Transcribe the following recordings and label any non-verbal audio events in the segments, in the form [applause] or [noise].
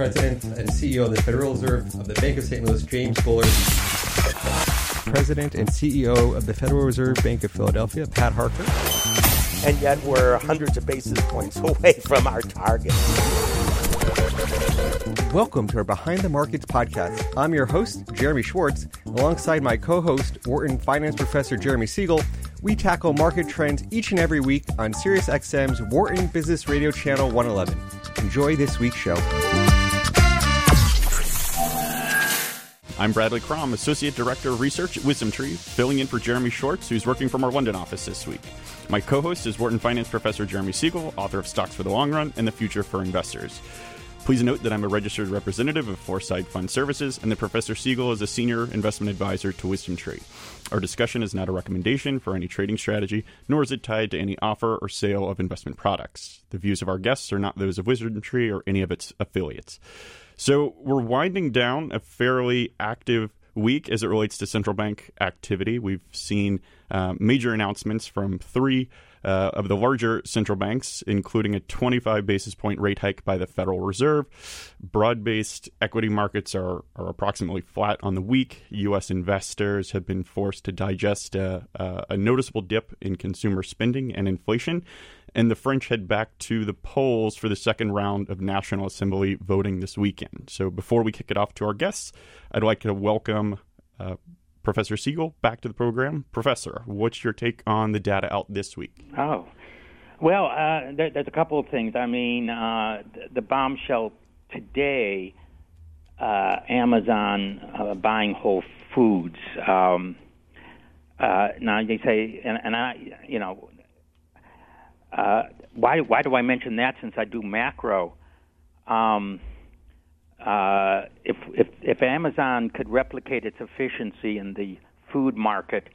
President and CEO of the Federal Reserve of the Bank of St. Louis, James Bullard. President and CEO of the Federal Reserve Bank of Philadelphia, Pat Harker. And yet we're hundreds of basis points [laughs] away from our target. Welcome to our Behind the Markets podcast. I'm your host, Jeremy Schwartz. Alongside my co host, Wharton Finance Professor Jeremy Siegel, we tackle market trends each and every week on SiriusXM's Wharton Business Radio Channel 111. Enjoy this week's show. I'm Bradley Krom, Associate Director of Research at WisdomTree, filling in for Jeremy Schwartz, who's working from our London office this week. My co host is Wharton Finance Professor Jeremy Siegel, author of Stocks for the Long Run and the Future for Investors. Please note that I'm a registered representative of Foreside Fund Services and that Professor Siegel is a senior investment advisor to WisdomTree. Our discussion is not a recommendation for any trading strategy, nor is it tied to any offer or sale of investment products. The views of our guests are not those of WisdomTree or any of its affiliates. So we're winding down a fairly active week as it relates to central bank activity. We've seen uh, major announcements from three uh, of the larger central banks, including a 25 basis point rate hike by the Federal Reserve. Broad based equity markets are, are approximately flat on the week. U.S. investors have been forced to digest a, a, a noticeable dip in consumer spending and inflation and the French head back to the polls for the second round of National Assembly voting this weekend. So before we kick it off to our guests, I'd like to welcome uh, Professor Siegel back to the program. Professor, what's your take on the data out this week? Oh, well, uh, there, there's a couple of things. I mean, uh, the, bombshell today, uh, Amazon uh, buying Whole Foods. Um, uh, now they say, and, and I, you know, uh, why why do I mention that since I do macro? Um, uh, if, if, if Amazon could replicate its efficiency in the food market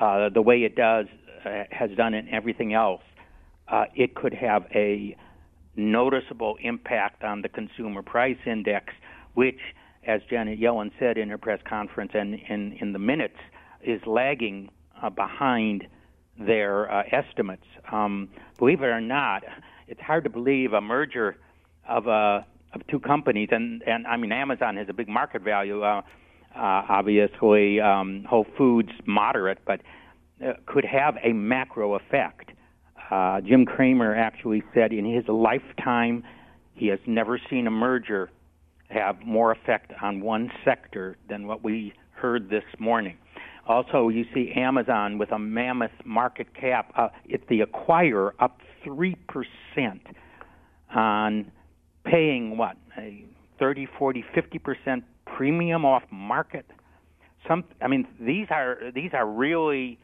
uh, the way it does uh, has done in everything else, uh, it could have a noticeable impact on the consumer price index, which, as Janet Yellen said in her press conference and in, in the minutes, is lagging uh, behind their uh, estimates. Um, believe it or not, it's hard to believe a merger of a of two companies, and and I mean Amazon has a big market value. Uh, uh, obviously, um, Whole Foods moderate, but uh, could have a macro effect. Uh, Jim Cramer actually said in his lifetime he has never seen a merger have more effect on one sector than what we heard this morning. Also, you see Amazon with a mammoth market cap. Uh, it's the acquirer up three percent on paying what a 30, 40, 50 percent premium off market. Some, I mean, these are these are really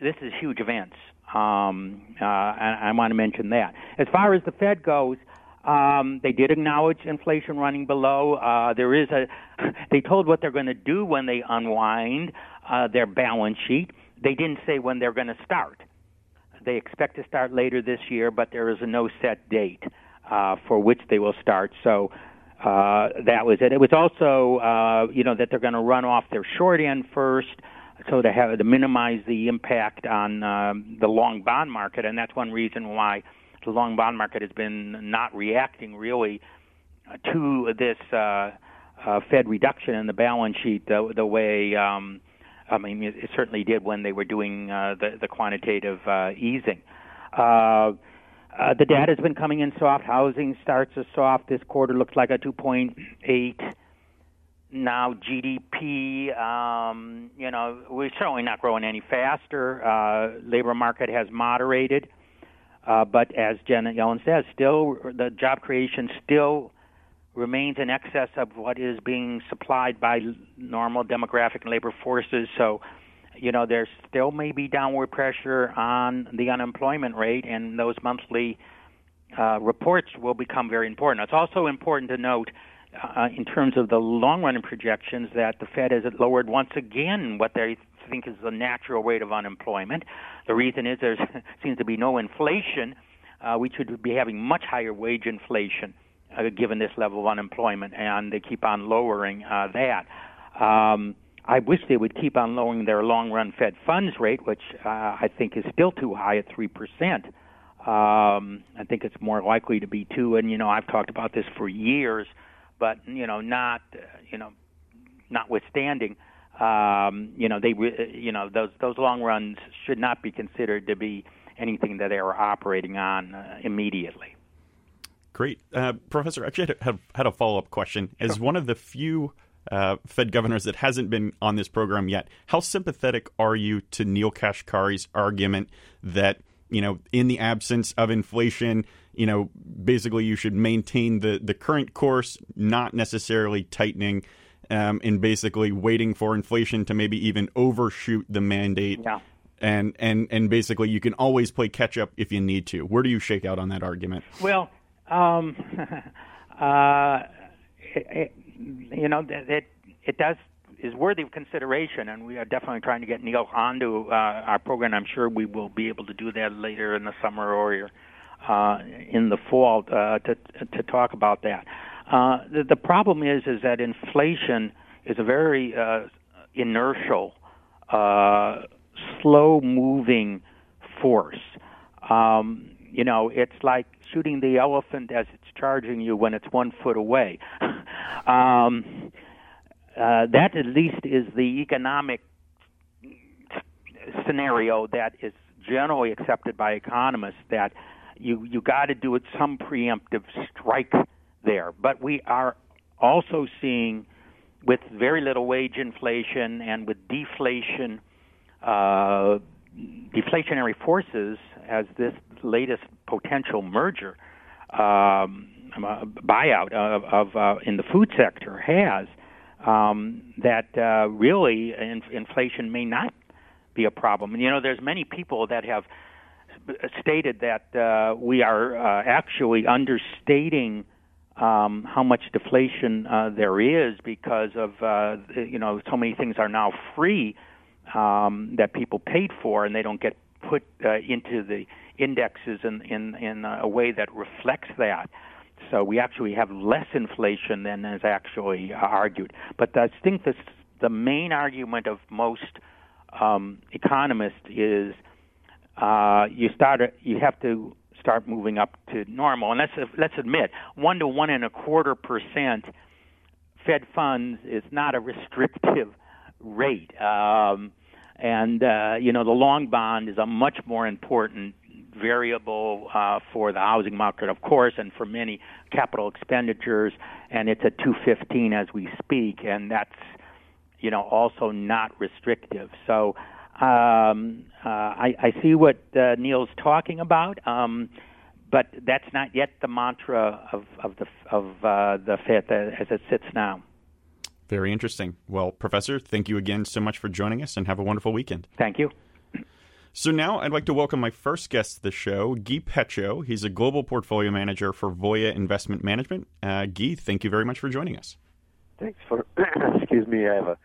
this is huge events. Um, uh, and I want to mention that. As far as the Fed goes, um, they did acknowledge inflation running below. Uh, there is a. [laughs] They told what they're going to do when they unwind uh, their balance sheet. They didn't say when they're going to start. They expect to start later this year, but there is a no set date uh, for which they will start. So uh, that was it. It was also, uh, you know, that they're going to run off their short end first, so to have to minimize the impact on um, the long bond market, and that's one reason why the long bond market has been not reacting really to this uh, uh, Fed reduction in the balance sheet the, the way. Um, I mean, it, certainly did when they were doing uh, the, the quantitative uh, easing. Uh, uh, the data has been coming in soft. Housing starts are soft. This quarter looks like a 2.8. Now GDP, um, you know, we're certainly not growing any faster. Uh, labor market has moderated, uh, but as Janet Yellen says, still the job creation still remains in excess of what is being supplied by normal demographic and labor forces. So you know, there still may be downward pressure on the unemployment rate, and those monthly uh, reports will become very important. It's also important to note, uh, in terms of the long run projections, that the Fed has lowered once again what they think is the natural rate of unemployment. The reason is there [laughs] seems to be no inflation. Uh, we should be having much higher wage inflation uh, given this level of unemployment, and they keep on lowering uh, that. Um, I wish they would keep on lowering their long run Fed funds rate, which uh, I think is still too high at 3%. Um, I think it's more likely to be two. And you know, I've talked about this for years, but you know, not uh, you know, notwithstanding, um, you know, they re- you know those those long runs should not be considered to be anything that they are operating on uh, immediately. Great, uh, Professor. Actually, I had, had a follow up question. As sure. one of the few uh, Fed governors that hasn't been on this program yet, how sympathetic are you to Neel Kashkari's argument that you know, in the absence of inflation, you know, basically you should maintain the, the current course, not necessarily tightening, um, and basically waiting for inflation to maybe even overshoot the mandate. Yeah. And, and, and basically you can always play catch up if you need to. Where do you shake out on that argument? Well, um, [laughs] uh, it, it, you know, it, it does is worthy of consideration, and we are definitely trying to get Neel onto uh, our program. I'm sure we will be able to do that later in the summer or uh, in the fall uh, to to talk about that. Uh, the, the problem is is that inflation is a very uh, inertial, uh, slow-moving force. Um, you know, it's like shooting the elephant as it's charging you when it's one foot away. [laughs] um, uh, that at least is the economic scenario that is generally accepted by economists that you you got to do it some preemptive strike there. But we are also seeing with very little wage inflation and with deflation, uh, deflationary forces as this latest potential merger um, buyout of, of uh, in the food sector has um, that uh, really in, inflation may not be a problem. And you know, there's many people that have stated that uh, we are uh, actually understating um, how much deflation uh, there is because of uh, you know so many things are now free um, that people paid for and they don't get put uh, into the indexes in in, in a way that reflects that. So we actually have less inflation than is actually argued. But I think this, the main argument of most um, economists is uh, you start you have to start moving up to normal. And let's let's admit one to one and a quarter percent Fed funds is not a restrictive rate. Um, and uh, you know the long bond is a much more important variable uh, for the housing market, of course, and for many capital expenditures, and it's at 215 as we speak, and that's you know also not restrictive. So um, uh, I, I see what uh, Neel's talking about. Um, but that's not yet the mantra of, of the of uh, the Fed as it sits now. Very interesting. Well, Professor, thank you again so much for joining us, and have a wonderful weekend. Thank you. So now I'd like to welcome my first guest to the show, Guy Petcho. He's a global portfolio manager for Voya Investment Management. Uh, Guy, thank you very much for joining us. Thanks for, [coughs] excuse me, I have a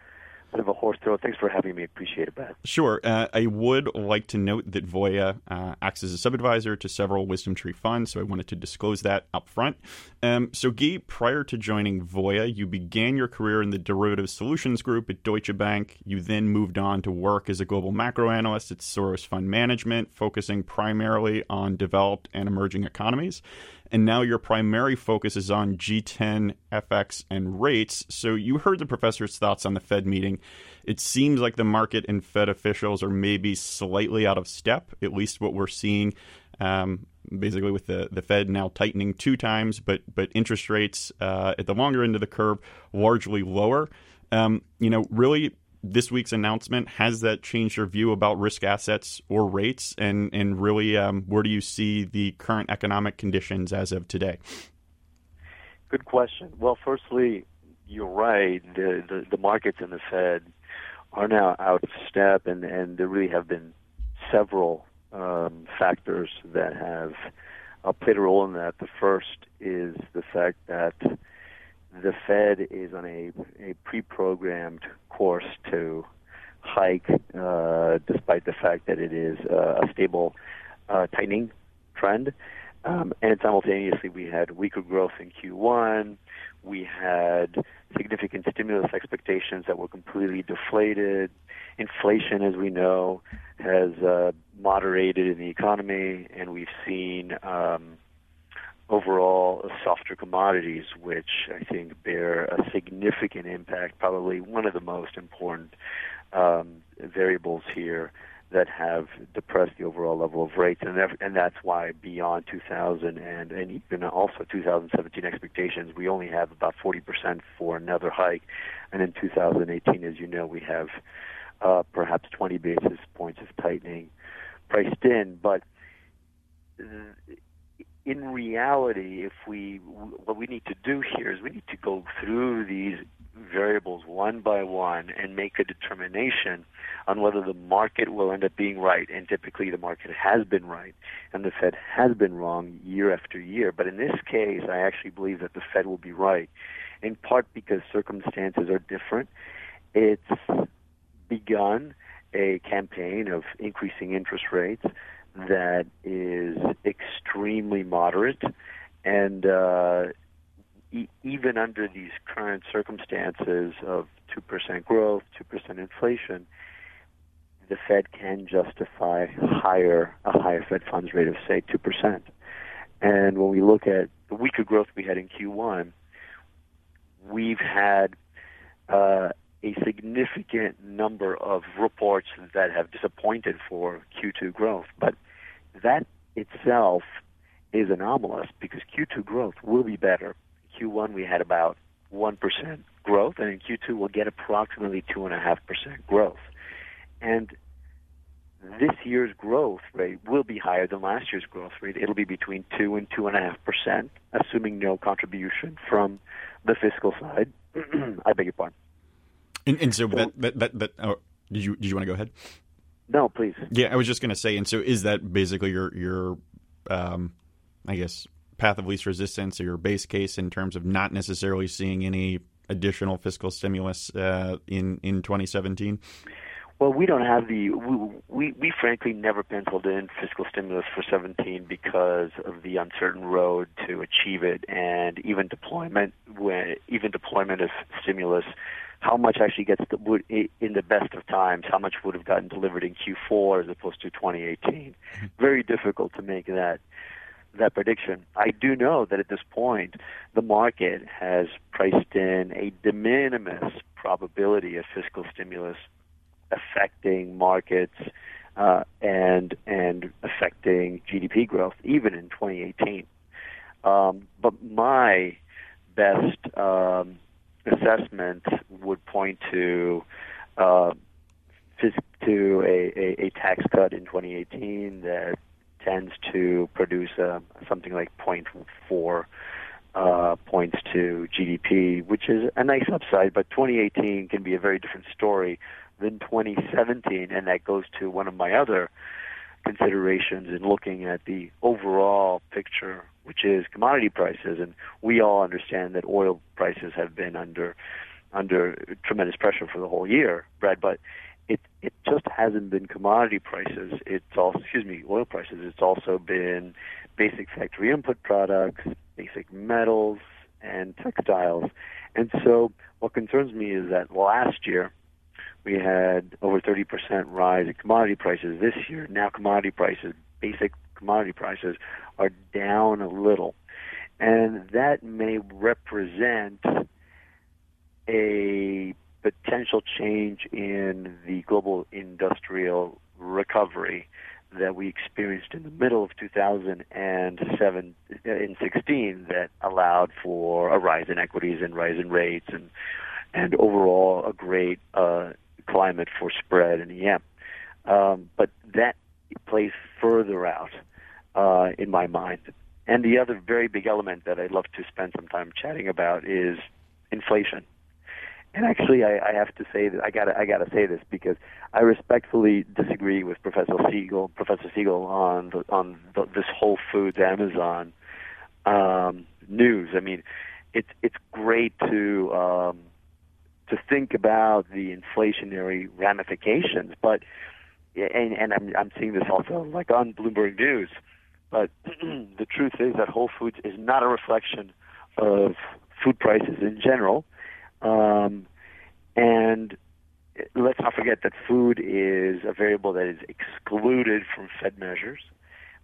bit of a horse throw. Thanks for having me. Appreciate it, Brad. Sure. Uh, I would like to note that Voya uh, acts as a sub-advisor to several Wisdom Tree funds, so I wanted to disclose that up front. Um, so, Guy, prior to joining Voya, you began your career in the Derivative Solutions Group at Deutsche Bank. You then moved on to work as a global macro analyst at Soros Fund Management, focusing primarily on developed and emerging economies and now your primary focus is on G10, FX, and rates. So you heard the professor's thoughts on the Fed meeting. It seems like the market and Fed officials are maybe slightly out of step, at least what we're seeing. Um, basically, with the, the Fed now tightening two times, but but interest rates uh, at the longer end of the curve largely lower. Um, you know, really this week's announcement has that changed your view about risk assets or rates? And and really um, where do you see the current economic conditions as of today? Good question. Well firstly you're right. The the, the markets and the fed are now out of step and and there really have been several um, factors that have uh, played a role in that. The first is the fact that the Fed is on a, a pre-programmed course to hike, uh, despite the fact that it is uh, a stable uh, tightening trend. Um, and simultaneously, we had weaker growth in Q1. We had significant stimulus expectations that were completely deflated. Inflation, as we know, has uh, moderated in the economy, and we've seen um, overall softer commodities, which I think bear a significant impact, probably one of the most important um, variables here that have depressed the overall level of rates, and and that's why beyond 2000 and and even also 2017 expectations, we only have about 40% for another hike, and in 2018, as you know, we have uh, perhaps 20 basis points of tightening priced in, but in reality, if we what we need to do here is we need to go through these variables one by one and make a determination on whether the market will end up being right. And typically, the market has been right, and the Fed has been wrong year after year. But in this case, I actually believe that the Fed will be right, in part because circumstances are different. It's begun a campaign of increasing interest rates that is extremely moderate and uh, e- even under these current circumstances of 2% growth, 2% inflation, the Fed can justify higher a higher Fed funds rate of say 2%. And when we look at the weaker growth we had in Q1, we've had uh, a significant number of reports that have disappointed for Q2 growth. But that itself is anomalous because Q2 growth will be better. Q1 we had about 1% growth, and in Q2 we'll get approximately 2.5% growth. And this year's growth rate will be higher than last year's growth rate. It'll be between 2 and 2.5%, assuming no contribution from the fiscal side. [clears throat] I beg your pardon. And, and so, so that, that, that, that oh, did you did you want to go ahead? No, please. Yeah, I was just going to say, and so is that basically your your, um, I guess, path of least resistance or your base case in terms of not necessarily seeing any additional fiscal stimulus uh, in in 2017? Well, we don't have the we, we we frankly never penciled in fiscal stimulus for 17 because of the uncertain road to achieve it, and even deployment when even deployment of stimulus how much actually gets would, in the best of times, how much would have gotten delivered in Q4 as opposed to 2018. Mm-hmm. Very difficult to make that that prediction. I do know that at this point, the market has priced in a de minimis probability of fiscal stimulus affecting markets uh, and and affecting GDP growth, even in 2018. Um, but my best um, assessment would point to uh, to a, a, a, tax cut in 2018 that tends to produce uh, something like 0.4 uh, points to GDP, which is a nice upside. But 2018 can be a very different story than 2017, and that goes to one of my other considerations in looking at the overall picture which is commodity prices. And we all understand that oil prices have been under under tremendous pressure for the whole year, Brad. But it it just hasn't been commodity prices. It's also excuse me, oil prices. It's also been basic factory input products, basic metals, and textiles. And so, what concerns me is that last year we had over 30% rise in commodity prices. This year, now commodity prices, basic commodity prices, are down a little. And that may represent a potential change in the global industrial recovery that we experienced in the middle of 2007 in 16 that allowed for a rise in equities and rise in rates and and overall a great uh, climate for spread and EM. Um, but that plays further out uh, in my mind. And the other very big element that I'd love to spend some time chatting about is inflation. And actually, I, I have to say that I got I got to say this because I respectfully disagree with Professor Siegel, Professor Siegel on the, on the, this Whole Foods Amazon um, news. I mean, it's it's great to um, to think about the inflationary ramifications, but and, and I'm I'm seeing this also like on Bloomberg News but [clears throat] the truth is that Whole Foods is not a reflection of food prices in general. Um, and let's not forget that food is a variable that is excluded from Fed measures.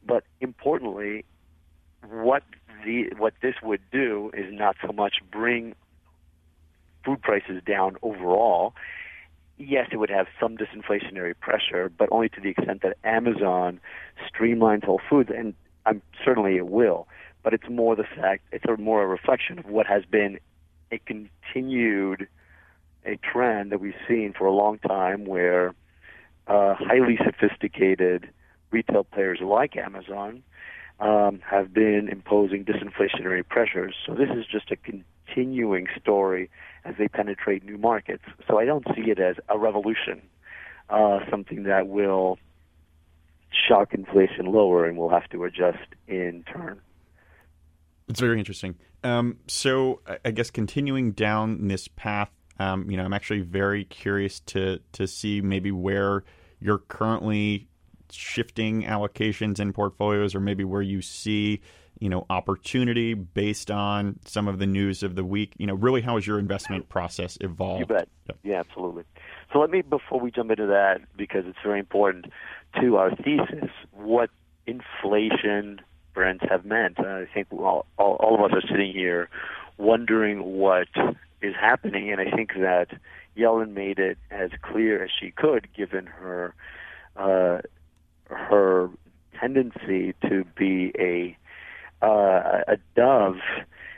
But importantly, what the what this would do is not so much bring food prices down overall. Yes, it would have some disinflationary pressure, but only to the extent that Amazon streamlines Whole Foods, and I'm certainly it will. But it's more the fact it's a more a reflection of what has been a continued a trend that we've seen for a long time, where uh, highly sophisticated retail players like Amazon um, have been imposing disinflationary pressures. So this is just a continuing story as they penetrate new markets. So I don't see it as a revolution, uh, something that will shock inflation lower and we'll have to adjust in turn. It's very interesting. Um, so I guess continuing down this path, um, you know, I'm actually very curious to to see maybe where you're currently shifting allocations in portfolios, or maybe where you see you know opportunity based on some of the news of the week. You know, really, how has your investment process evolved? You bet. Yep. Yeah, absolutely. So let me before we jump into that because it's very important to our thesis. What inflation rents have meant. I think all, all, all of us are sitting here wondering what is happening, and I think that Yellen made it as clear as she could, given her uh, her tendency to be a uh, a dove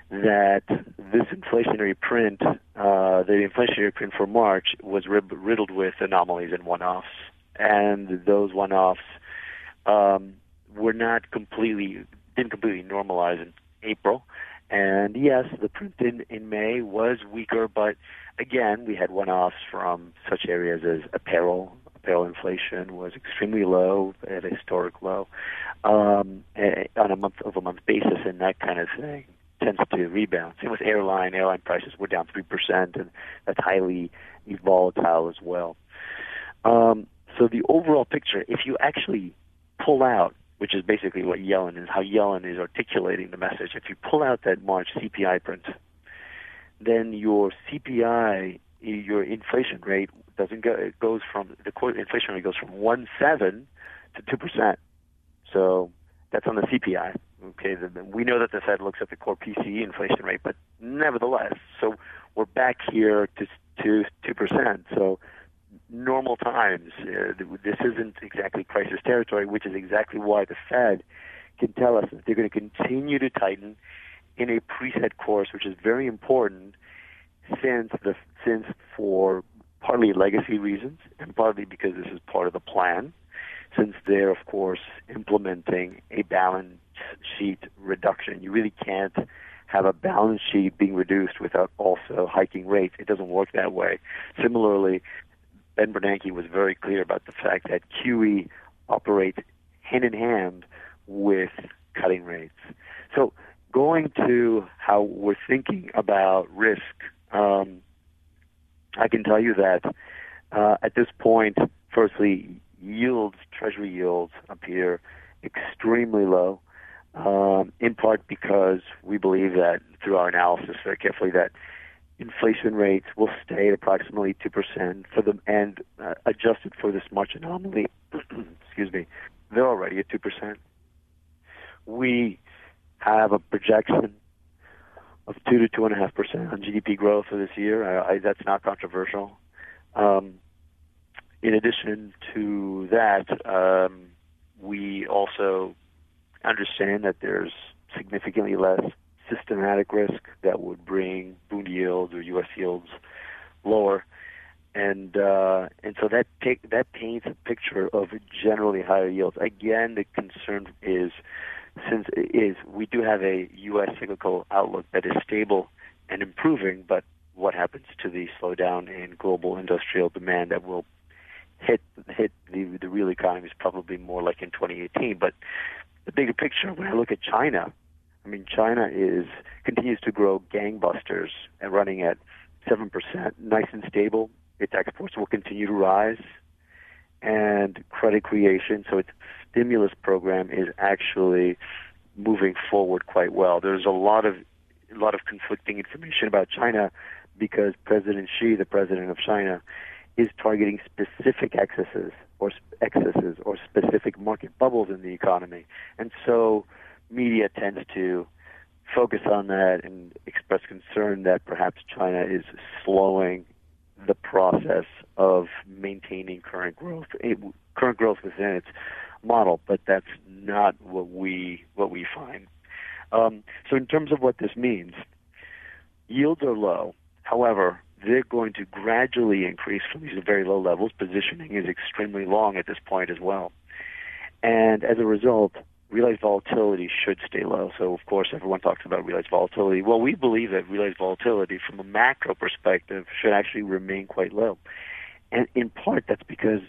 that this inflationary print, uh, the inflationary print for March, was riddled with anomalies and one-offs, and those one-offs um, were not completely didn't completely normalize in April. And yes, the print in, in May was weaker, but again, we had one-offs from such areas as apparel. Apparel inflation was extremely low at a historic low um, on a month-over-month basis, and that kind of thing tends to rebound. Same with airline. Airline prices were down three percent, and that's highly volatile as well. Um, so the overall picture, if you actually pull out which is basically what Yellen is, how Yellen is articulating the message. If you pull out that March CPI print, then your CPI, your inflation rate doesn't go. It goes from the core inflation rate goes from one seven to two percent. So that's on the CPI. Okay, we know that the Fed looks at the core PCE inflation rate, but nevertheless, so we're back here to to two percent. So normal times. Uh, this isn't exactly crisis territory, which is exactly why the Fed can tell us that they're going to continue to tighten in a preset course, which is very important since the since for partly legacy reasons and partly because this is part of the plan, since they're of course implementing a balance sheet reduction. You really can't have a balance sheet being reduced without also hiking rates. It doesn't work that way. Similarly, Ben Bernanke was very clear about the fact that QE operates hand in hand with cutting rates. So going to how we're thinking about risk, um, I can tell you that uh, at this point, firstly, yields, treasury yields appear extremely low, um, in part because we believe that through our analysis very carefully that inflation rates will stay at approximately 2% for them and uh, adjusted for this March anomaly, [clears throat] excuse me, they're already at 2%. We have a projection of 2 to 2.5% on GDP growth for this year. I, I, that's not controversial. Um, in addition to that, um, we also understand that there's significantly less systematic risk that would bring bond yields or U.S. yields lower, and uh, and so that take, that paints a picture of generally higher yields. Again, the concern is since is we do have a U.S. cyclical outlook that is stable and improving, but what happens to the slowdown in global industrial demand that will hit hit the the real economy is probably more like in 2018. But the bigger picture, when I look at China, I mean, China is continues to grow gangbusters and running at seven percent, nice and stable. Its exports will continue to rise, and credit creation. So it's stimulus program is actually moving forward quite well. There's a lot of a lot of conflicting information about China because President Xi, the president of China, is targeting specific excesses or excesses or specific market bubbles in the economy, and so media tends to focus on that and express concern that perhaps China is slowing the process of maintaining current growth, eh, current growth within its model, but that's not what we what we find. Um, so, in terms of what this means, yields are low. However, they're going to gradually increase from these very low levels. Positioning is extremely long at this point as well, and as a result, realized volatility should stay low. So, of course, everyone talks about realized volatility. Well, we believe that realized volatility, from a macro perspective, should actually remain quite low, and in part that's because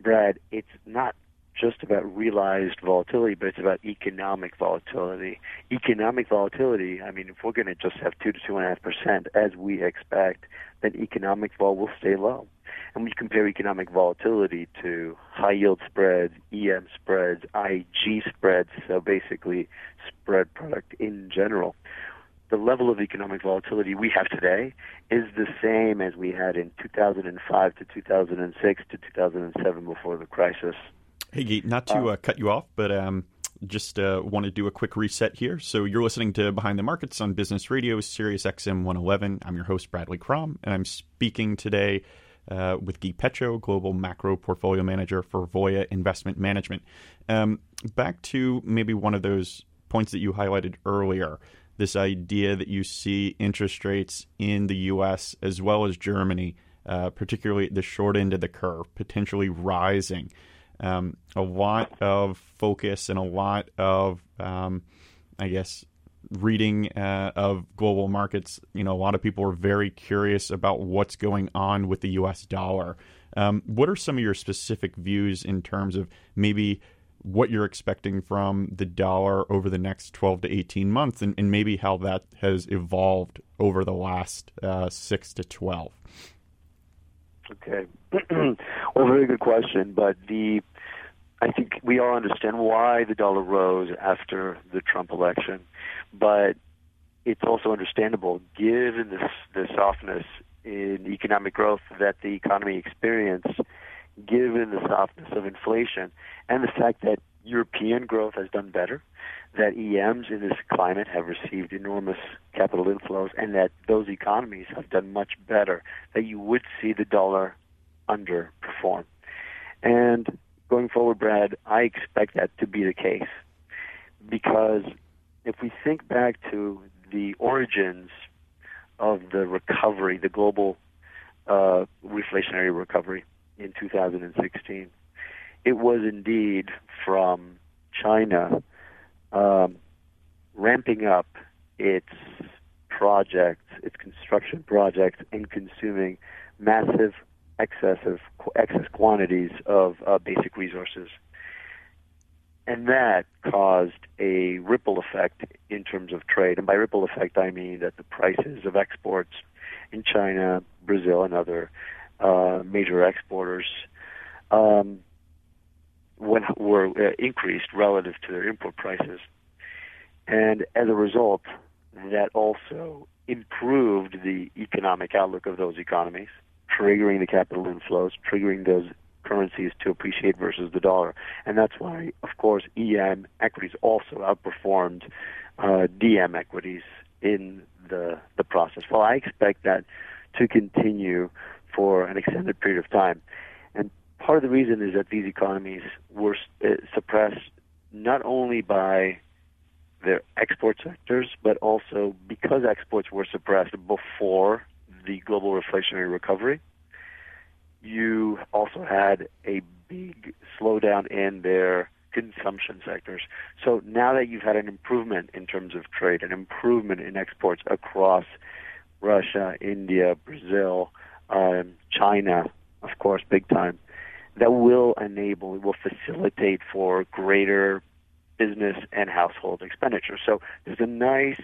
Brad, it's not just about realized volatility, but it's about economic volatility. Economic volatility, I mean, if we're going to just have 2 to 2.5% as we expect, then economic vol will stay low. And we compare economic volatility to high yield spreads, EM spreads, IG spreads, so basically spread product in general. The level of economic volatility we have today is the same as we had in 2005 to 2006 to 2007 before the crisis. Hey, Gate, not to uh, cut you off, but um, just uh, want to do a quick reset here. So you're listening to Behind the Markets on Business Radio, Sirius XM 111. I'm your host, Bradley Krom, and I'm speaking today uh, with Guy Petcho, Global Macro Portfolio Manager for Voya Investment Management. Um, back to maybe one of those points that you highlighted earlier this idea that you see interest rates in the U.S. as well as Germany, uh, particularly at the short end of the curve, potentially rising um, a lot of focus and a lot of, um, I guess, reading uh, of global markets. You know, a lot of people are very curious about what's going on with the U.S. dollar. Um, what are some of your specific views in terms of maybe what you're expecting from the dollar over the next 12 to 18 months and, and maybe how that has evolved over the last uh, 6 to 12? Okay. [clears throat] well, very good question. But the, I think we all understand why the dollar rose after the Trump election, but it's also understandable given this the softness in economic growth that the economy experienced, given the softness of inflation, and the fact that European growth has done better, that EMs in this climate have received enormous capital inflows, and that those economies have done much better, that you would see the dollar underperform. And going forward, Brad, I expect that to be the case because if we think back to the origins of the recovery, the global uh, reflationary recovery in 2016, it was indeed from China um, ramping up its projects, its construction projects, and consuming massive excessive excess quantities of uh, basic resources, and that caused a ripple effect in terms of trade. And by ripple effect, I mean that the prices of exports in China, Brazil, and other uh, major exporters um, when, were uh, increased relative to their import prices. And as a result, that also improved the economic outlook of those economies, triggering the capital inflows, triggering those currencies to appreciate versus the dollar. And that's why, of course, EM equities also outperformed uh, DM equities in the, the process. Well, I expect that to continue for an extended period of time part of the reason is that these economies were uh, suppressed not only by their export sectors, but also because exports were suppressed before the global reflationary recovery. You also had a big slowdown in their consumption sectors. So now that you've had an improvement in terms of trade, an improvement in exports across Russia, India, Brazil, um, China, of course, big time, that will enable, will facilitate for greater business and household expenditure. So there's a nice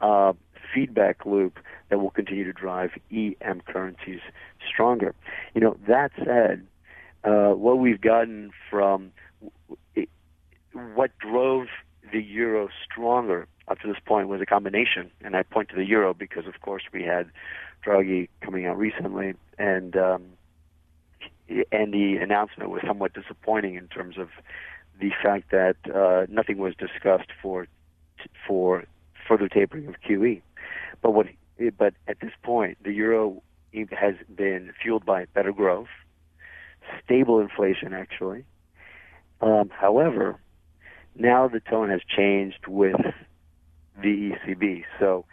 uh, feedback loop that will continue to drive EM currencies stronger. You know, that said, uh, what we've gotten from what drove the euro stronger up to this point was a combination, and I point to the euro because, of course, we had Draghi coming out recently, and um, and the announcement was somewhat disappointing in terms of the fact that uh, nothing was discussed for for further tapering of QE. But what but at this point, the euro has been fueled by better growth, stable inflation actually. Um, however, now the tone has changed with the ECB, so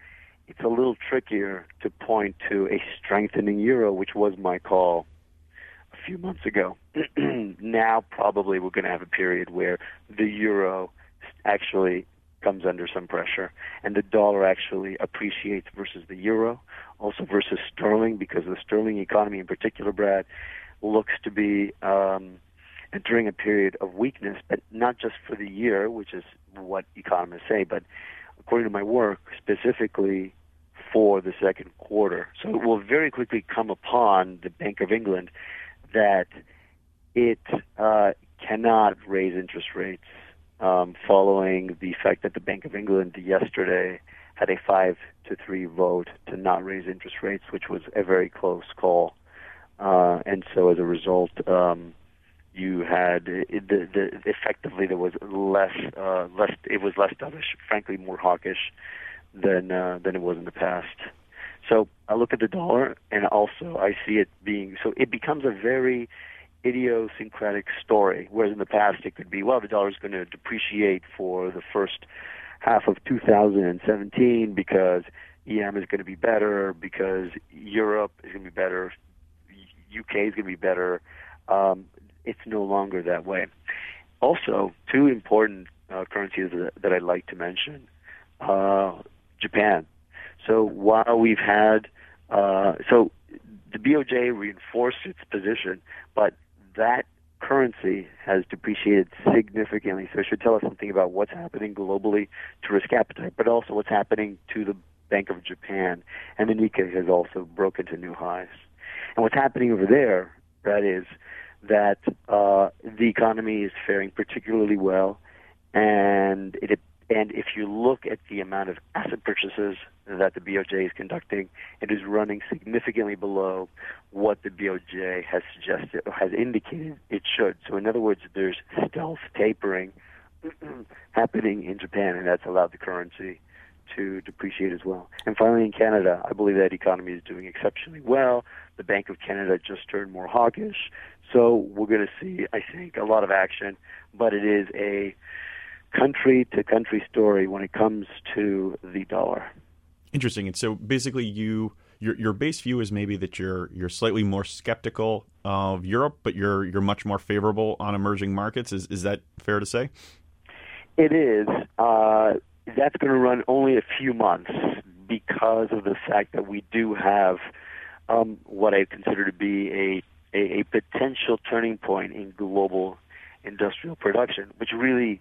it's a little trickier to point to a strengthening euro, which was my call few months ago. [clears throat] now probably we're going to have a period where the euro actually comes under some pressure, and the dollar actually appreciates versus the euro, also versus sterling, because the sterling economy in particular, Brad, looks to be um, entering a period of weakness, but not just for the year, which is what economists say, but according to my work, specifically for the second quarter. So it will very quickly come upon the Bank of England that it uh, cannot raise interest rates um, following the fact that the Bank of England yesterday had a five to three vote to not raise interest rates, which was a very close call. Uh, and so as a result, um, you had the, the effectively there was less uh, less it was less dovish, frankly more hawkish than uh, than it was in the past. So I look at the dollar, and also I see it being so it becomes a very idiosyncratic story. Whereas in the past it could be, well, the dollar is going to depreciate for the first half of 2017 because EM is going to be better, because Europe is going to be better, UK is going to be better. Um, it's no longer that way. Also, two important uh, currencies that, I'd like to mention uh, Japan. So while we've had, uh, so the BOJ reinforced its position, but that currency has depreciated significantly. So it should tell us something about what's happening globally to risk appetite, but also what's happening to the Bank of Japan. And the Nikkei has also broken to new highs. And what's happening over there, that is, that uh, the economy is faring particularly well, and it and if you look at the amount of asset purchases that the BOJ is conducting, it is running significantly below what the BOJ has suggested or has indicated it should. So, in other words, there's stealth tapering [clears throat] happening in Japan, and that's allowed the currency to depreciate as well. And finally, in Canada, I believe that economy is doing exceptionally well. The Bank of Canada just turned more hawkish. So, we're going to see, I think, a lot of action, but it is a country to country story when it comes to the dollar. Interesting. And so basically, you your your base view is maybe that you're you're slightly more skeptical of Europe, but you're you're much more favorable on emerging markets. Is is that fair to say? It is. Uh, that's going to run only a few months because of the fact that we do have um, what I consider to be a, a, a potential turning point in global industrial production, which really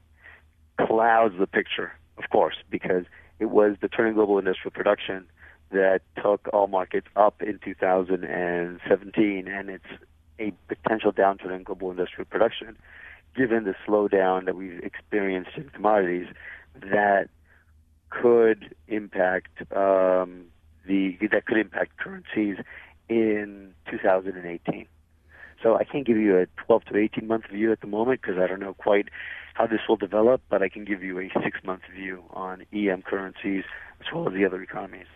clouds the picture, of course, because it was the turning global industrial production that took all markets up in 2017, and it's a potential downturn in global industrial production, given the slowdown that we've experienced in commodities, that could impact um, the that could impact currencies in 2018. So I can't give you a 12 to 18 month view at the moment because I don't know quite how this will develop, but I can give you a six month view on EM currencies as well as the other economies.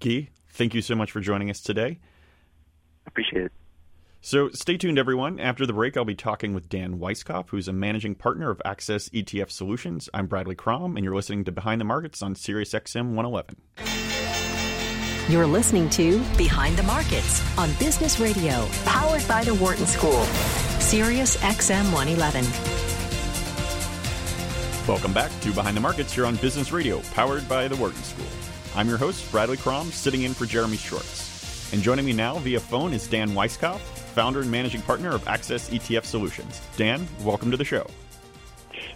Guy, thank you so much for joining us today. Appreciate it. So stay tuned, everyone. After the break, I'll be talking with Dan Weiskopf, who's a managing partner of Access ETF Solutions. I'm Bradley Krom, and you're listening to Behind the Markets on Sirius XM 111. You're listening to Behind the Markets on Business Radio, powered by the Wharton School, Sirius XM 111. Welcome back to Behind the Markets here on Business Radio, powered by the Wharton School. I'm your host, Bradley Krom, sitting in for Jeremy Schwartz. And joining me now via phone is Dan Weiskopf, founder and managing partner of Access ETF Solutions. Dan, welcome to the show.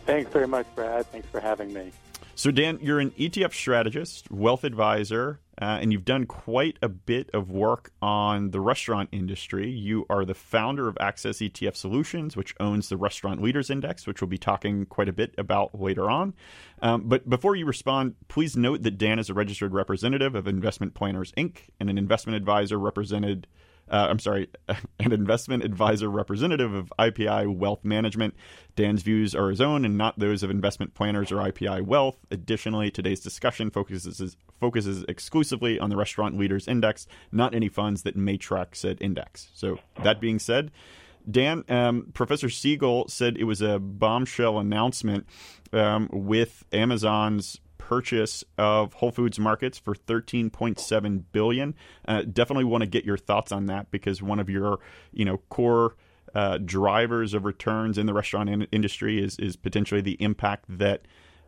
Thanks very much, Brad. Thanks for having me. So, Dan, you're an ETF strategist, wealth advisor, uh, and you've done quite a bit of work on the restaurant industry. You are the founder of Access ETF Solutions, which owns the Restaurant Leaders Index, which we'll be talking quite a bit about later on. Um, but before you respond, please note that Dan is a registered representative of Investment Planners Inc. and an investment advisor represented uh, I'm sorry, [laughs] an investment advisor representative of IPI Wealth Management. Dan's views are his own and not those of investment planners or IPI Wealth. Additionally, today's discussion focuses focuses exclusively on the Restaurant Leaders Index, not any funds that may track said index. So that being said. Dan, um, Professor Siegel said it was a bombshell announcement um, with Amazon's purchase of Whole Foods Markets for 13.7 billion. Uh, definitely want to get your thoughts on that because one of your, you know, core uh, drivers of returns in the restaurant in- industry is is potentially the impact that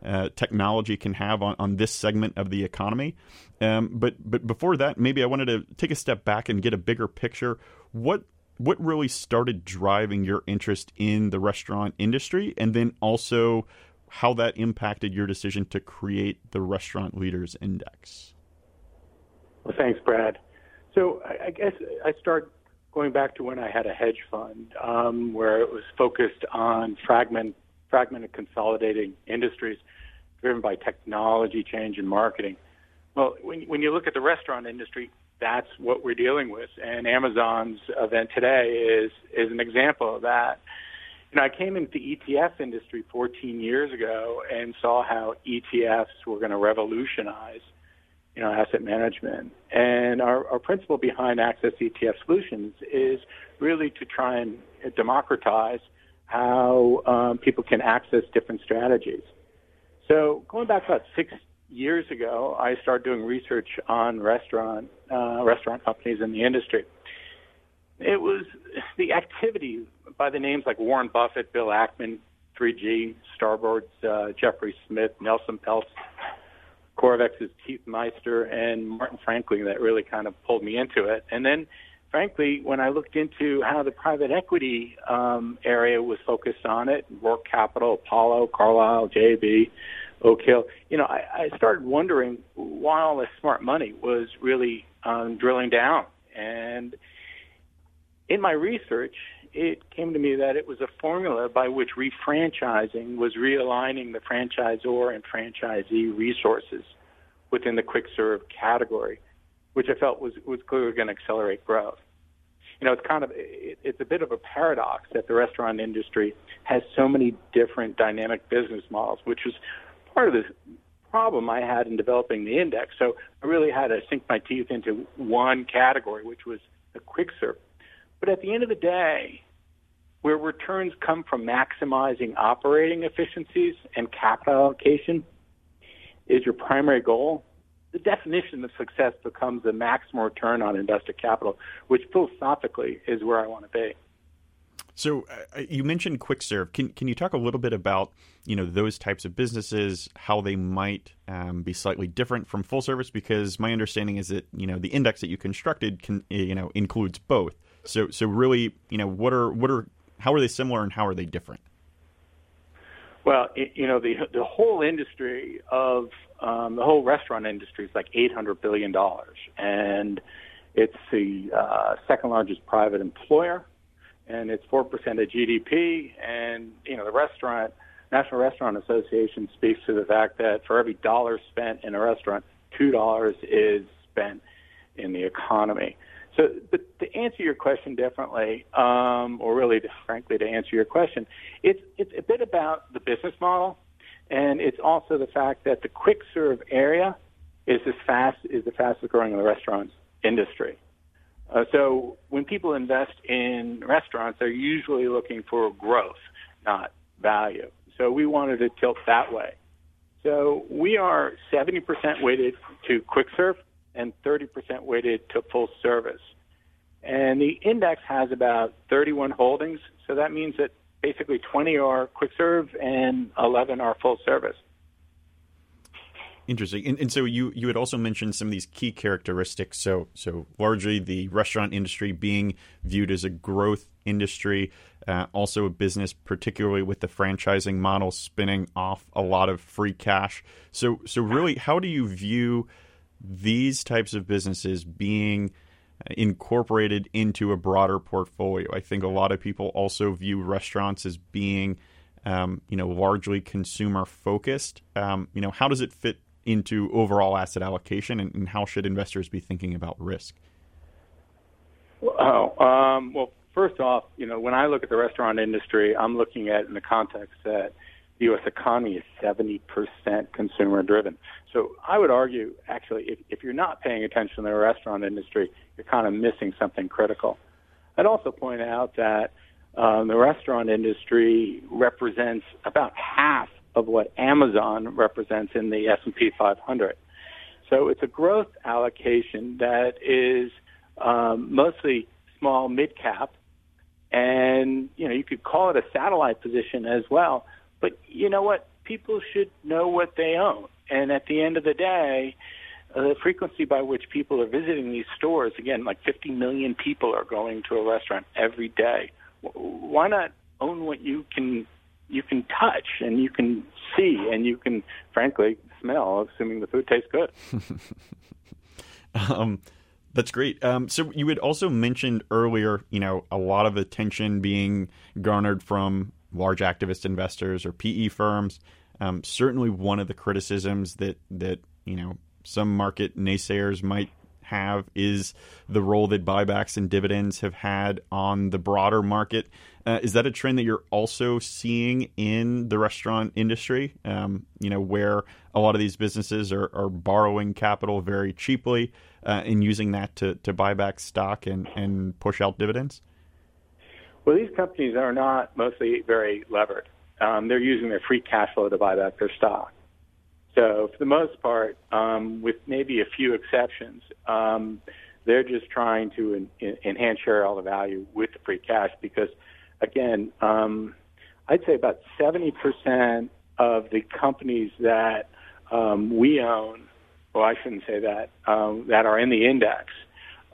uh, technology can have on, on this segment of the economy. Um, but but before that, maybe I wanted to take a step back and get a bigger picture. What what really started driving your interest in the restaurant industry, and then also how that impacted your decision to create the Restaurant Leaders Index. Well, thanks, Brad. So I, guess I start going back to when I had a hedge fund um, where it was focused on fragment, fragmented, consolidating industries driven by technology change and marketing. Well, when, when you look at the restaurant industry, that's what we're dealing with, and Amazon's event today is is an example of that you know, I came into the ETF industry 14 years ago and saw how ETFs were going to revolutionize, you know, asset management. And our, our principle behind Access ETF Solutions is really to try and democratize how um, people can access different strategies. So going back about six years ago, I started doing research on restaurant uh, restaurant companies in the industry. It was the activity by the names like Warren Buffett, Bill Ackman, 3G, Starboard's uh, Jeffrey Smith, Nelson Peltz, Corvex's Keith Meister, and Martin Franklin that really kind of pulled me into it. And then, frankly, when I looked into how the private equity um, area was focused on it, Roark Capital, Apollo, Carlyle, JB, Oak Hill, you know, I, I started wondering why all this smart money was really um, drilling down. And in my research, it came to me that it was a formula by which refranchising was realigning the franchisor and franchisee resources within the quick serve category, which I felt was, was clearly going to accelerate growth. You know, it's kind of it, it's a bit of a paradox that the restaurant industry has so many different dynamic business models, which was part of the problem I had in developing the index. So I really had to sink my teeth into one category, which was the quick serve but at the end of the day, where returns come from maximizing operating efficiencies and capital allocation is your primary goal, the definition of success becomes the maximum return on invested capital, which philosophically is where I want to be. So uh, you mentioned quick serve. Can can you talk a little bit about you know those types of businesses, how they might um, be slightly different from full service? Because my understanding is that you know the index that you constructed can you know includes both. So so really, you know, what are what are how are they similar and how are they different? Well, you know, the the whole industry of um, the whole restaurant industry is like eight hundred billion dollars, and it's the uh, second largest private employer, and it's four percent of GDP. And you know, the restaurant National Restaurant Association speaks to the fact that for every dollar spent in a restaurant, two dollars is spent in the economy. So, but to answer your question differently, um, or really, to, frankly, to answer your question, it's it's a bit about the business model, and it's also the fact that the quick serve area is as fast is the fastest growing in the restaurants industry. Uh, so when people invest in restaurants, they're usually looking for growth, not value. So we wanted to tilt that way. So we are 70% weighted to quick serve, and 30% weighted to full service. And the index has about 31 holdings, so that means that basically 20 are quick serve and 11 are full service. Interesting. And, and, so you you had also mentioned some of these key characteristics. So so largely the restaurant industry being viewed as a growth industry, uh, also a business, particularly with the franchising model spinning off a lot of free cash. So so really, how do you view these types of businesses being incorporated into a broader portfolio. I think a lot of people also view restaurants as being, um, you know, largely consumer focused. Um, you know, how does it fit into overall asset allocation, and, and how should investors be thinking about risk? Oh, um, well, first off, you know, when I look at the restaurant industry, I'm looking at in the context that the U.S. economy is 70% consumer driven. So I would argue, actually, if, if you're not paying attention to the restaurant industry, you're kind of missing something critical. I'd also point out that um, the restaurant industry represents about half of what Amazon represents in the S&P 500. So it's a growth allocation that is um, mostly small mid cap, and you know you could call it a satellite position as well. But you know what? People should know what they own. And at the end of the day, uh, the frequency by which people are visiting these stores, again, like 50 million people are going to a restaurant every day. Why not own what you can you can touch and you can see and you can, frankly, smell, assuming the food tastes good. [laughs] um, that's great. Um, so you had also mentioned earlier, you know, a lot of attention being garnered from large activist investors or PE firms. Um, certainly, one of the criticisms that that you know some market naysayers might have is the role that buybacks and dividends have had on the broader market. Uh, is that a trend that you're also seeing in the restaurant industry? Um, you know, where a lot of these businesses are, are borrowing capital very cheaply uh, and using that to, to buy back stock and, and push out dividends? Well, these companies are not mostly very levered. Um, they're using their free cash flow to buy back their stock. So, for the most part, um, with maybe a few exceptions, um, they're just trying to en- enhance shareholder value with the free cash because, again, um, I'd say about 70% of the companies that um, we own, well, I shouldn't say that, um, that are in the index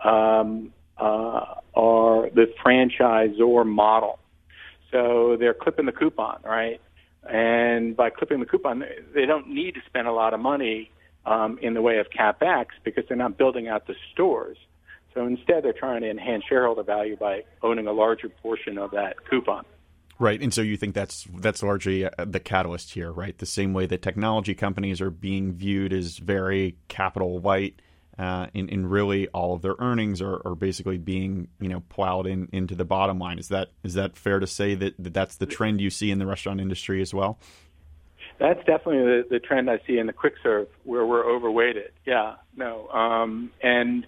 um, uh, are the franchisor model. So they're clipping the coupon, right? And by clipping the coupon, they don't need to spend a lot of money um, in the way of capex because they're not building out the stores. So instead, they're trying to enhance shareholder value by owning a larger portion of that coupon. Right, and so you think that's that's largely uh, the catalyst here, right? The same way that technology companies are being viewed as very capital light uh, and, and really all of their earnings are, are basically being you know plowed in into the bottom line. Is that is that fair to say that, that that's the trend you see in the restaurant industry as well? That's definitely the, the trend I see in the quick serve where we're overweighted. Yeah, no, um, and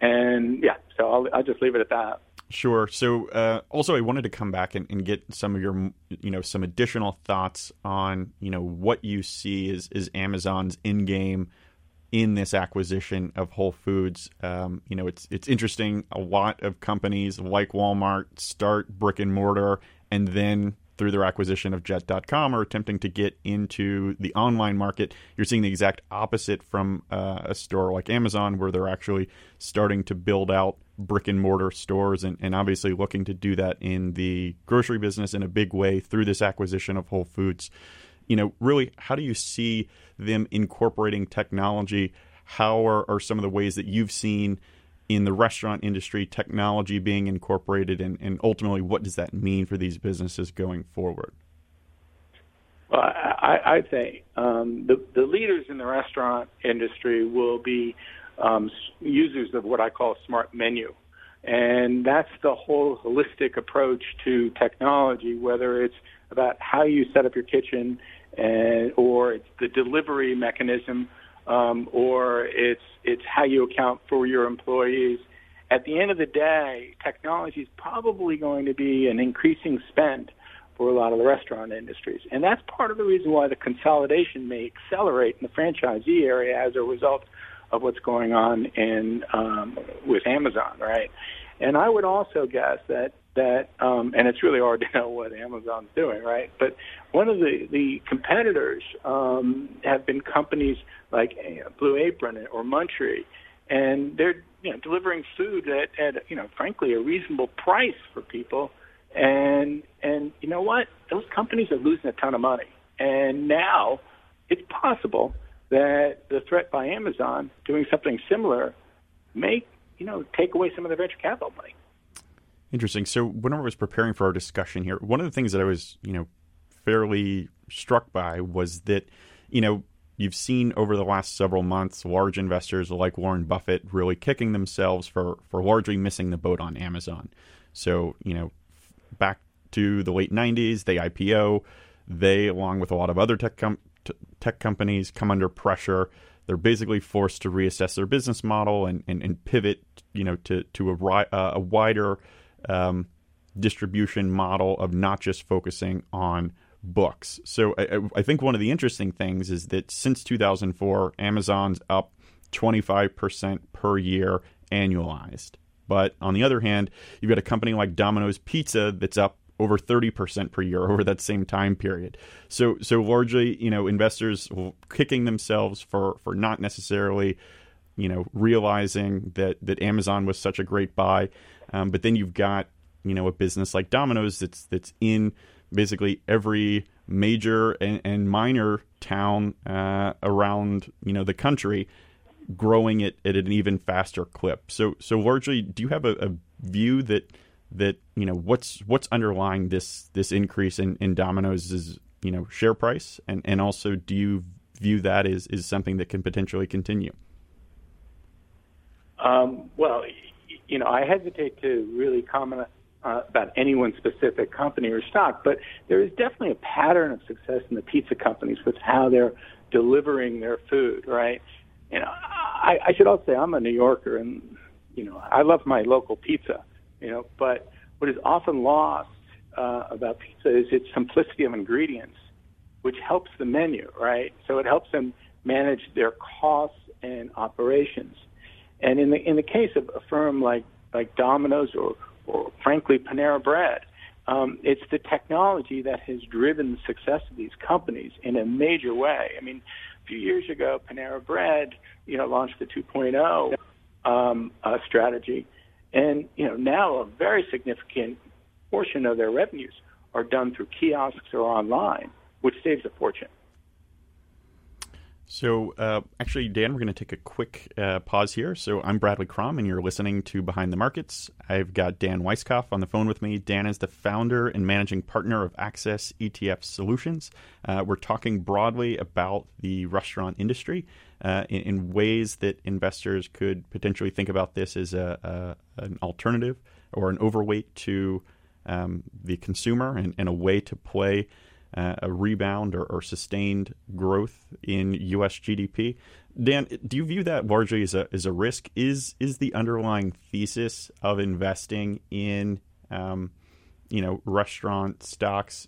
and yeah, so I'll, I'll just leave it at that. Sure. So, uh, also, I wanted to come back and, and, get some of your, you know, some additional thoughts on, you know, what you see is is Amazon's in game in this acquisition of Whole Foods. Um, you know, it's it's interesting. A lot of companies like Walmart start brick and mortar, and then through their acquisition of Jet.com are attempting to get into the online market. You're seeing the exact opposite from uh, a store like Amazon, where they're actually starting to build out brick and mortar stores, and, and obviously looking to do that in the grocery business in a big way through this acquisition of Whole Foods you know, really, how do you see them incorporating technology? How are, are some of the ways that you've seen in the restaurant industry technology being incorporated, and, and ultimately, what does that mean for these businesses going forward? Well, I, I'd say um, the, the leaders in the restaurant industry will be um, users of what I call smart menu. And that's the whole holistic approach to technology, whether it's about how you set up your kitchen, and or it's the delivery mechanism, um, or it's it's how you account for your employees. At the end of the day, technology is probably going to be an increasing spend for a lot of the restaurant industries, and that's part of the reason why the consolidation may accelerate in the franchisee area as a result of what's going on in um, with Amazon, right? And I would also guess that that, um, and it's really hard to know what Amazon's doing, right? But one of the the competitors um, have been companies like uh, Blue Apron or Munchery, and they're you know delivering food at, at you know frankly a reasonable price for people, and and you know what? Those companies are losing a ton of money, and now it's possible that the threat by Amazon doing something similar may, you know, take away some of the venture capital money. Interesting. So when I was preparing for our discussion here, one of the things that I was, you know, fairly struck by was that, you know, you've seen over the last several months large investors like Warren Buffett really kicking themselves for for largely missing the boat on Amazon. So, you know, back to the late 90s, they IPO, they along with a lot of other tech com- tech companies come under pressure. They're basically forced to reassess their business model and, and, and pivot, you know, to to a, uh, a wider um, distribution model of not just focusing on books. So I, I, think one of the interesting things is that since 2004, Amazon's up 25% per year annualized. But on the other hand, you've got a company like Domino's Pizza that's up over 30% per year [laughs] over that same time period. So so largely, you know, investors kicking themselves for for not necessarily, you know, realizing that that Amazon was such a great buy. Um, but then you've got, you know, a business like Domino's that's that's in basically every major and, and minor town uh, around you know the country, growing it at an even faster clip. So so largely, do you have a, a view that that you know what's what's underlying this this increase in, in Domino's you know share price, and and also do you view that as is something that can potentially continue? Um, well, you know, I hesitate to really comment uh, about any one specific company or stock, but there is definitely a pattern of success in the pizza companies with how they're delivering their food, right? You know, I, I should also say I'm a New Yorker, and you know, I love my local pizza, you know, but what is often lost uh, about pizza is its simplicity of ingredients, which helps the menu, right? So it helps them manage their costs and operations. And in the in the case of a firm like like Domino's or or frankly Panera Bread. Um, it's the technology that has driven the success of these companies in a major way. I mean, a few years ago, Panera Bread, you know, launched the 2.0 um, uh, strategy, and you know now a very significant portion of their revenues are done through kiosks or online, which saves a fortune. So, uh, actually, Dan, we're going to take a quick uh, pause here. So, I'm Bradley Krom, and you're listening to Behind the Markets. I've got Dan Weiskopf on the phone with me. Dan is the founder and managing partner of Access ETF Solutions. Uh, we're talking broadly about the restaurant industry uh, in, in, ways that investors could potentially think about this as a, a an alternative or an overweight to um, the consumer and, and a way to play uh, a rebound or, or, sustained growth in U.S. GDP. Dan, do you view that largely as a as a risk? Is is the underlying thesis of investing in um, you know restaurant stocks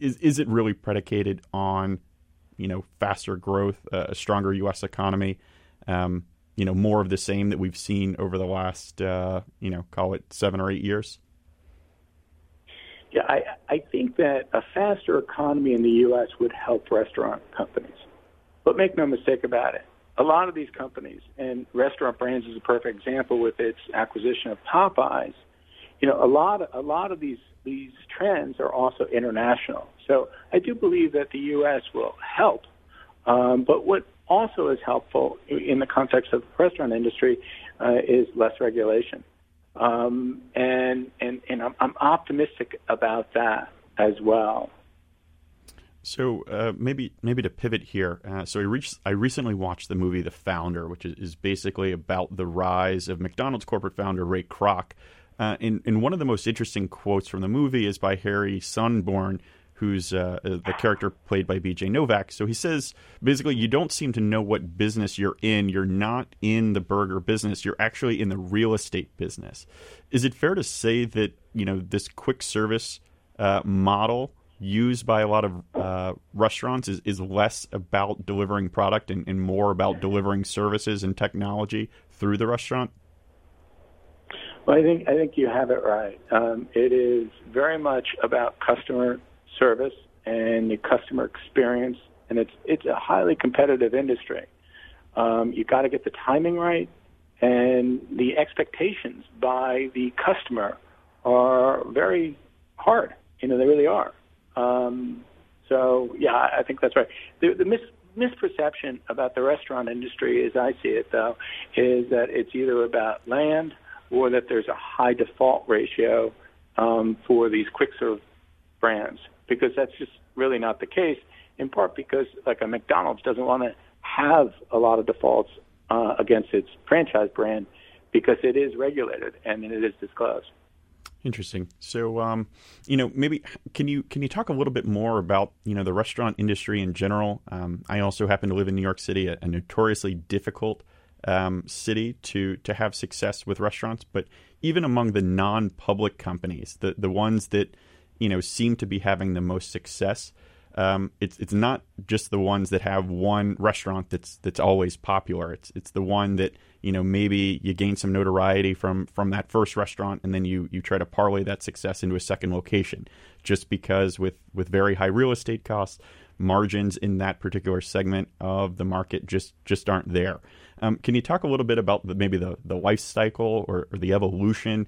is is it really predicated on you know faster growth, uh, a stronger U.S. economy? Um, you know more of the same that we've seen over the last uh, you know call it seven or eight years. Yeah, I, I think that a faster economy in the U.S. would help restaurant companies. But make no mistake about it, a lot of these companies, and Restaurant Brands is a perfect example with its acquisition of Popeyes. You know, a lot of, a lot of these these trends are also international. So I do believe that the U.S. will help. Um, but what also is helpful in the context of the restaurant industry uh, is less regulation. Um, and and, and I'm, I'm optimistic about that as well. So uh, maybe maybe to pivot here. Uh, so I, I recently watched the movie The Founder, which is, is, basically about the rise of McDonald's corporate founder Ray Kroc. Uh, and, and one of the most interesting quotes from the movie is by Harry Sonneborn, who's uh, uh, the character played by BJ Novak. So he says basically, you don't seem to know what business you're in. You're not in the burger business. You're actually in the real estate business. Is it fair to say that you know this quick service uh, model used by a lot of uh, restaurants is, is less about delivering product and, and more about delivering services and technology through the restaurant? Well, I think I think you have it right. Um, it is very much about customer service and the customer experience, and it's it's a highly competitive industry. Um, you got to get the timing right, and the expectations by the customer are very hard. You know, they really are. Um, so yeah, I think that's right. The, the mis- misperception about the restaurant industry, as I see it, though, is that it's either about land or that there's a high default ratio um, for these quick serve brands, because that's just really not the case. In part because, like a McDonald's, doesn't want to have a lot of defaults uh, against its franchise brand because it is regulated and it is disclosed. Interesting. So, um, you know, maybe can you can you talk a little bit more about you know the restaurant industry in general? Um, I also happen to live in New York City, a, a notoriously difficult um, city to to have success with restaurants. But even among the non-public companies, the the ones that you know seem to be having the most success, um, it's it's not just the ones that have one restaurant that's that's always popular. It's it's the one that you know maybe you gain some notoriety from from that first restaurant, and then you you try to parlay that success into a second location. Just because with with very high real estate costs, margins in that particular segment of the market just just aren't there. Um, can you talk a little bit about the, maybe the the life cycle or, or the evolution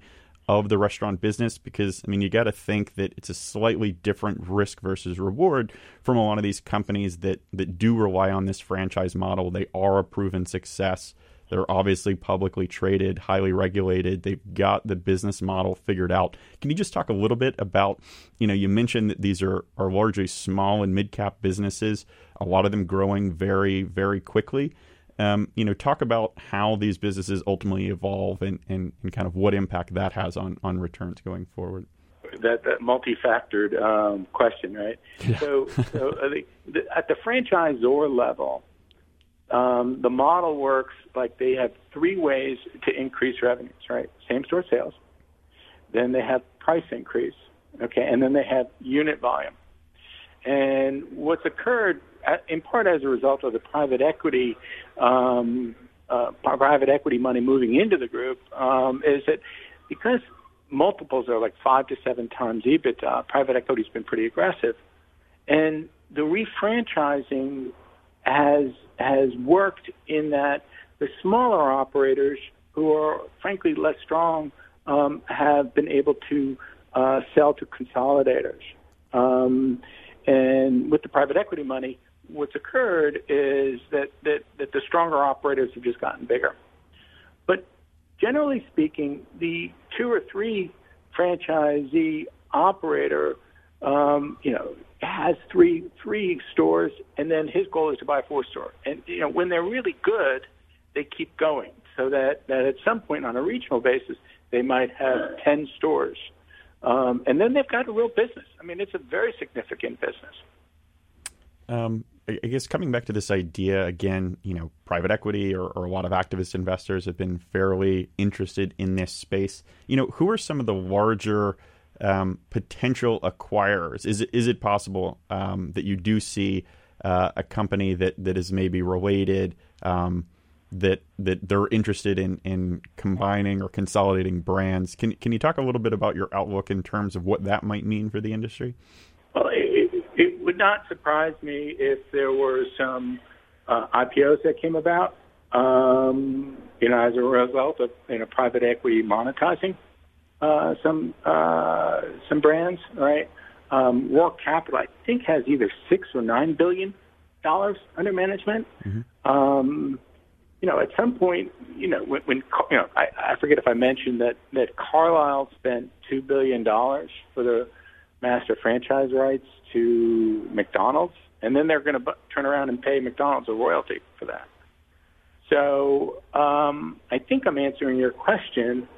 of the restaurant business because I mean you got to think that it's a slightly different risk versus reward from a lot of these companies that that do rely on this franchise model. They are a proven success. They're obviously publicly traded, highly regulated. They've got the business model figured out. Can you just talk a little bit about, you know, you mentioned that these are, are largely small and mid cap businesses, a lot of them growing very, very quickly. Um, you know, talk about how these businesses ultimately evolve and, and, and kind of what impact that has on, on returns going forward. That, that multi-factored um, question, right? Yeah. So, so the, the, at the franchisor level, um, the model works like they have three ways to increase revenues, right? Same store sales, then they have price increase, okay, and then they have unit volume. And what's occurred in part as a result of the private equity um, uh, private equity money moving into the group um, is that because multiples are like five to seven times EBITDA, private equity's been pretty aggressive, and the refranchising has has worked in that the smaller operators who are frankly less strong um, have been able to uh, sell to consolidators. Um, and with the private equity money, what's occurred is that, that, that the stronger operators have just gotten bigger. But generally speaking, the two or three franchisee operator, um, you know, has three three stores, and then his goal is to buy four store. And you know, when they're really good, they keep going. So that that at some point on a regional basis, they might have ten stores, um, and then they've got a real business. I mean, it's a very significant business. Um, I guess coming back to this idea again, you know, private equity or, or, a lot of activist investors have been fairly interested in this space. You know, who are some of the larger um, potential acquirers? Is it is it possible um, that you do see uh, a company that, that is maybe related um, that that they're interested in in combining or consolidating brands? Can can you talk a little bit about your outlook in terms of what that might mean for the industry? Well, it would not surprise me if there were some uh, IPOs that came about, um, you know, as a result of you know private equity monetizing uh, some uh, some brands, right? Um, Roark Capital, I think, has either six or nine billion dollars under management. Mm-hmm. Um, you know, at some point, you know, when, when you know, I, I forget if I mentioned that that Carlyle spent two billion dollars for the master franchise rights to McDonald's, and then they're going to bu- turn around and pay McDonald's a royalty for that. So um, I think I'm answering your question,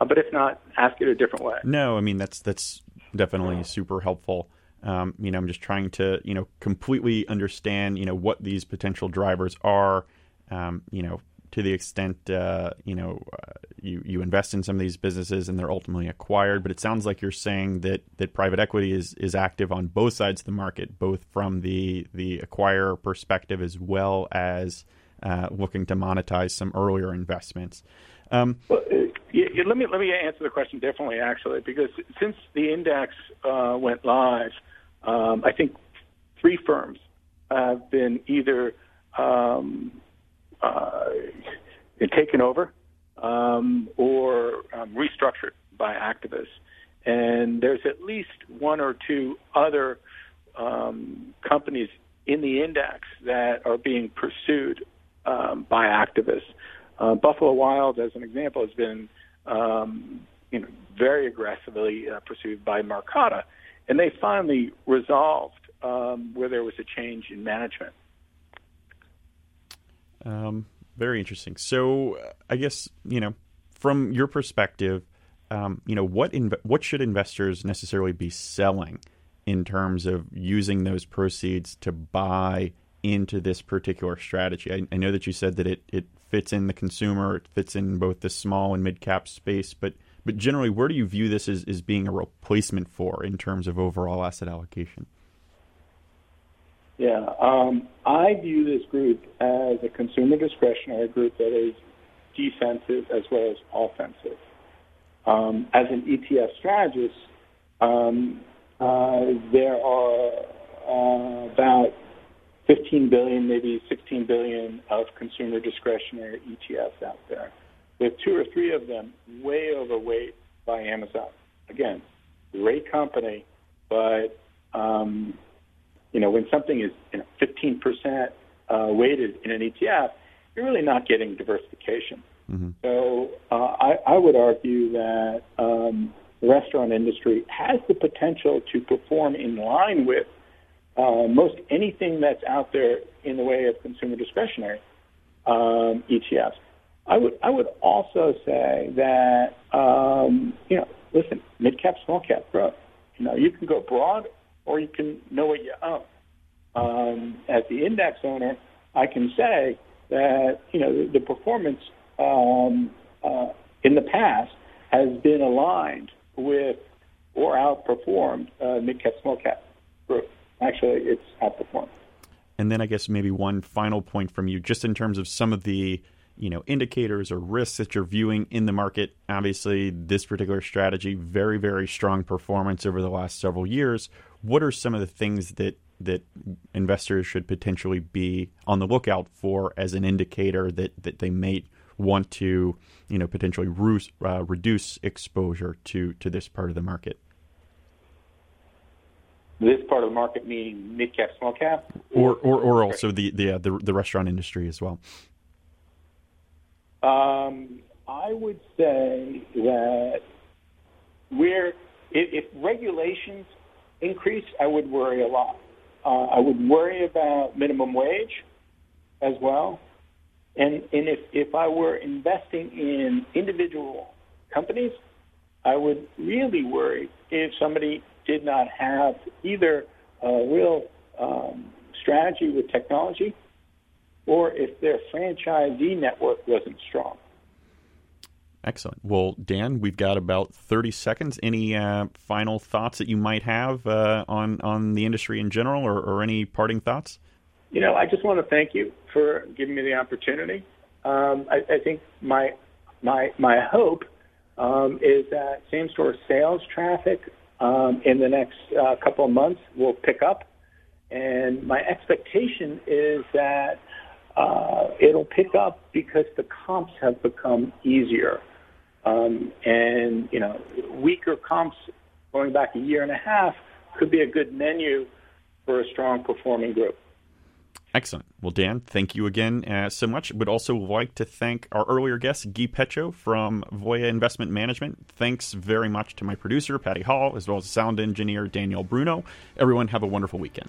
uh, but if not, ask it a different way. No, I mean that's that's definitely super helpful. Um, you know, I'm just trying to you know completely understand you know what these potential drivers are. Um, you know, to the extent uh, you know uh, you you invest in some of these businesses and they're ultimately acquired. But it sounds like you're saying that that private equity is is active on both sides of the market, both from the the acquirer perspective as well as uh, looking to monetize some earlier investments. Um, well, yeah, let me let me answer the question differently, actually, because since the index uh, went live, um, I think three firms have been either um, uh, taken over um, or um, restructured by activists. And there's at least one or two other um, companies in the index that are being pursued um, by activists. Uh, Buffalo Wild, as an example, has been um, you know very aggressively uh, pursued by Marcato, and they finally resolved um, where there was a change in management. Um, very interesting. So, uh, I guess you know, from your perspective, um, you know, what inv- what should investors necessarily be selling in terms of using those proceeds to buy into this particular strategy? I, I know that you said that it it fits in the consumer, it fits in both the small and mid cap space, but but generally, where do you view this as, as being a replacement for in terms of overall asset allocation? Yeah, um, I view this group as a consumer discretionary group that is defensive as well as offensive. Um, as an ETF strategist, um, uh, there are uh, about 15 billion, maybe 16 billion of consumer discretionary ETFs out there, with two or three of them way overweight by Amazon. Again, great company, but um, you know, when something is you know, 15% uh, weighted in an ETF, you're really not getting diversification. Mm-hmm. So uh, I, I would argue that um, the restaurant industry has the potential to perform in line with uh, most anything that's out there in the way of consumer discretionary um, ETFs. I would I would also say that um, you know listen mid cap small cap growth. You know you can go broad or you can know what you own. Um, as the index owner, I can say that you know the, performance um, uh, in the past has been aligned with or outperformed uh, mid cap small cap growth. Actually, it's outperformed. And then I guess maybe one final point from you, just in terms of some of the you know indicators or risks that you're viewing in the market. Obviously, this particular strategy, very very strong performance over the last several years. What are some of the things that that investors should potentially be on the lookout for as an indicator that that they may want to you know potentially re- uh, reduce exposure to to this part of the market? This part of the market meaning mid cap, small cap, or or, or also the the, uh, the the restaurant industry as well. Um, I would say that where if, if regulations increase, I would worry a lot. Uh, I would worry about minimum wage as well. And, and if, if I were investing in individual companies, I would really worry if somebody did not have either a real um, strategy with technology or if their franchisee network wasn't strong. Excellent. Well, Dan, we've got about 30 seconds. Any uh, final thoughts that you might have uh, on, on the industry in general or, or, any parting thoughts? You know, I just want to thank you for giving me the opportunity. Um, I, I, think my, my, my hope um, is that same store sales traffic um, in the next uh, couple of months will pick up. And my expectation is that uh, it'll pick up because the comps have become easier. Um, and, you know, weaker comps going back a year and a half could be a good menu for a strong performing group. Excellent. Well, Dan, thank you again uh, so much. Would also like to thank our earlier guest, Guy Petcho from Voya Investment Management. Thanks very much to my producer, Patty Hall, as well as sound engineer, Daniel Bruno. Everyone, have a wonderful weekend.